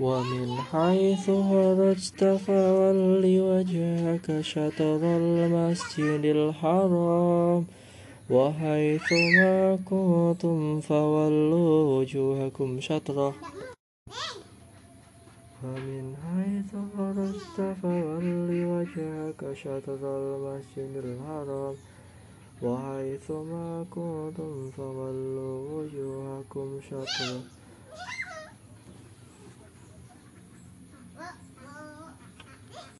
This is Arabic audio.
ومن حيث خرجت فول وجهك شطر المسجد الحرام. وحيث ما كنتم فولوا وجوهكم شطره. ومن حيث خرجت فول وجهك شطر المسجد الحرام. وحيث ما كنتم فولوا وجوهكم شطره.